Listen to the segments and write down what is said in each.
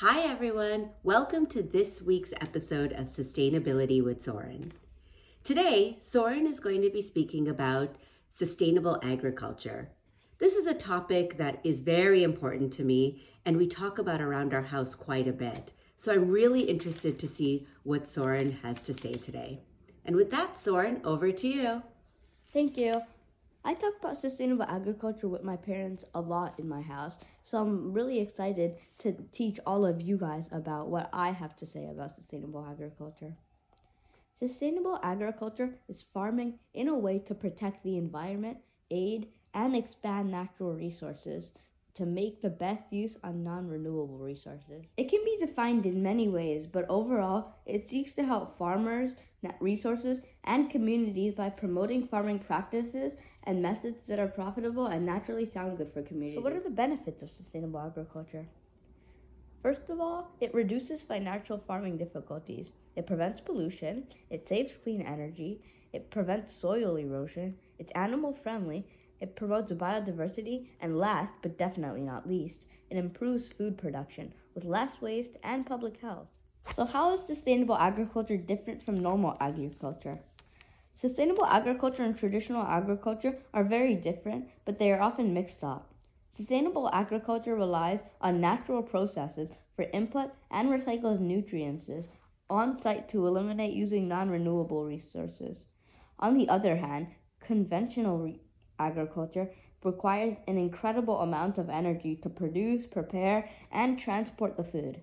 Hi, everyone. Welcome to this week's episode of Sustainability with Soren. Today, Soren is going to be speaking about sustainable agriculture. This is a topic that is very important to me, and we talk about around our house quite a bit. So I'm really interested to see what Soren has to say today. And with that, Soren, over to you. Thank you. I talk about sustainable agriculture with my parents a lot in my house, so I'm really excited to teach all of you guys about what I have to say about sustainable agriculture. Sustainable agriculture is farming in a way to protect the environment, aid, and expand natural resources to make the best use on non renewable resources. It can be defined in many ways, but overall, it seeks to help farmers, net resources, and communities by promoting farming practices and methods that are profitable and naturally sound good for communities. So, what are the benefits of sustainable agriculture? First of all, it reduces financial farming difficulties. It prevents pollution, it saves clean energy, it prevents soil erosion, it's animal friendly, it promotes biodiversity, and last but definitely not least, it improves food production with less waste and public health. So, how is sustainable agriculture different from normal agriculture? Sustainable agriculture and traditional agriculture are very different, but they are often mixed up. Sustainable agriculture relies on natural processes for input and recycles nutrients on site to eliminate using non renewable resources. On the other hand, conventional re- agriculture requires an incredible amount of energy to produce, prepare, and transport the food.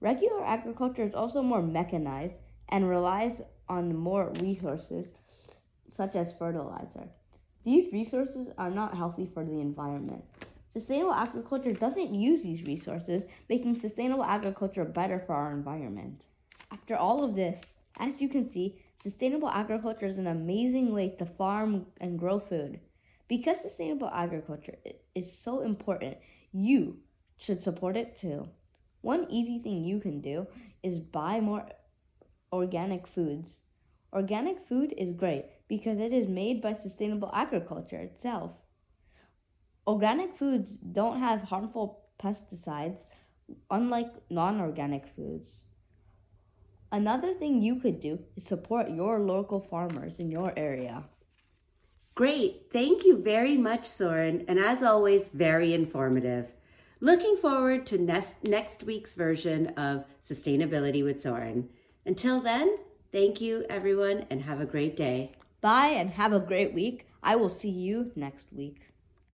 Regular agriculture is also more mechanized and relies on more resources, such as fertilizer. These resources are not healthy for the environment. Sustainable agriculture doesn't use these resources, making sustainable agriculture better for our environment. After all of this, as you can see, sustainable agriculture is an amazing way to farm and grow food. Because sustainable agriculture is so important, you should support it too. One easy thing you can do is buy more organic foods. Organic food is great because it is made by sustainable agriculture itself. Organic foods don't have harmful pesticides, unlike non organic foods. Another thing you could do is support your local farmers in your area. Great. Thank you very much, Soren. And as always, very informative. Looking forward to next, next week's version of Sustainability with Soren. Until then, thank you, everyone, and have a great day. Bye and have a great week. I will see you next week.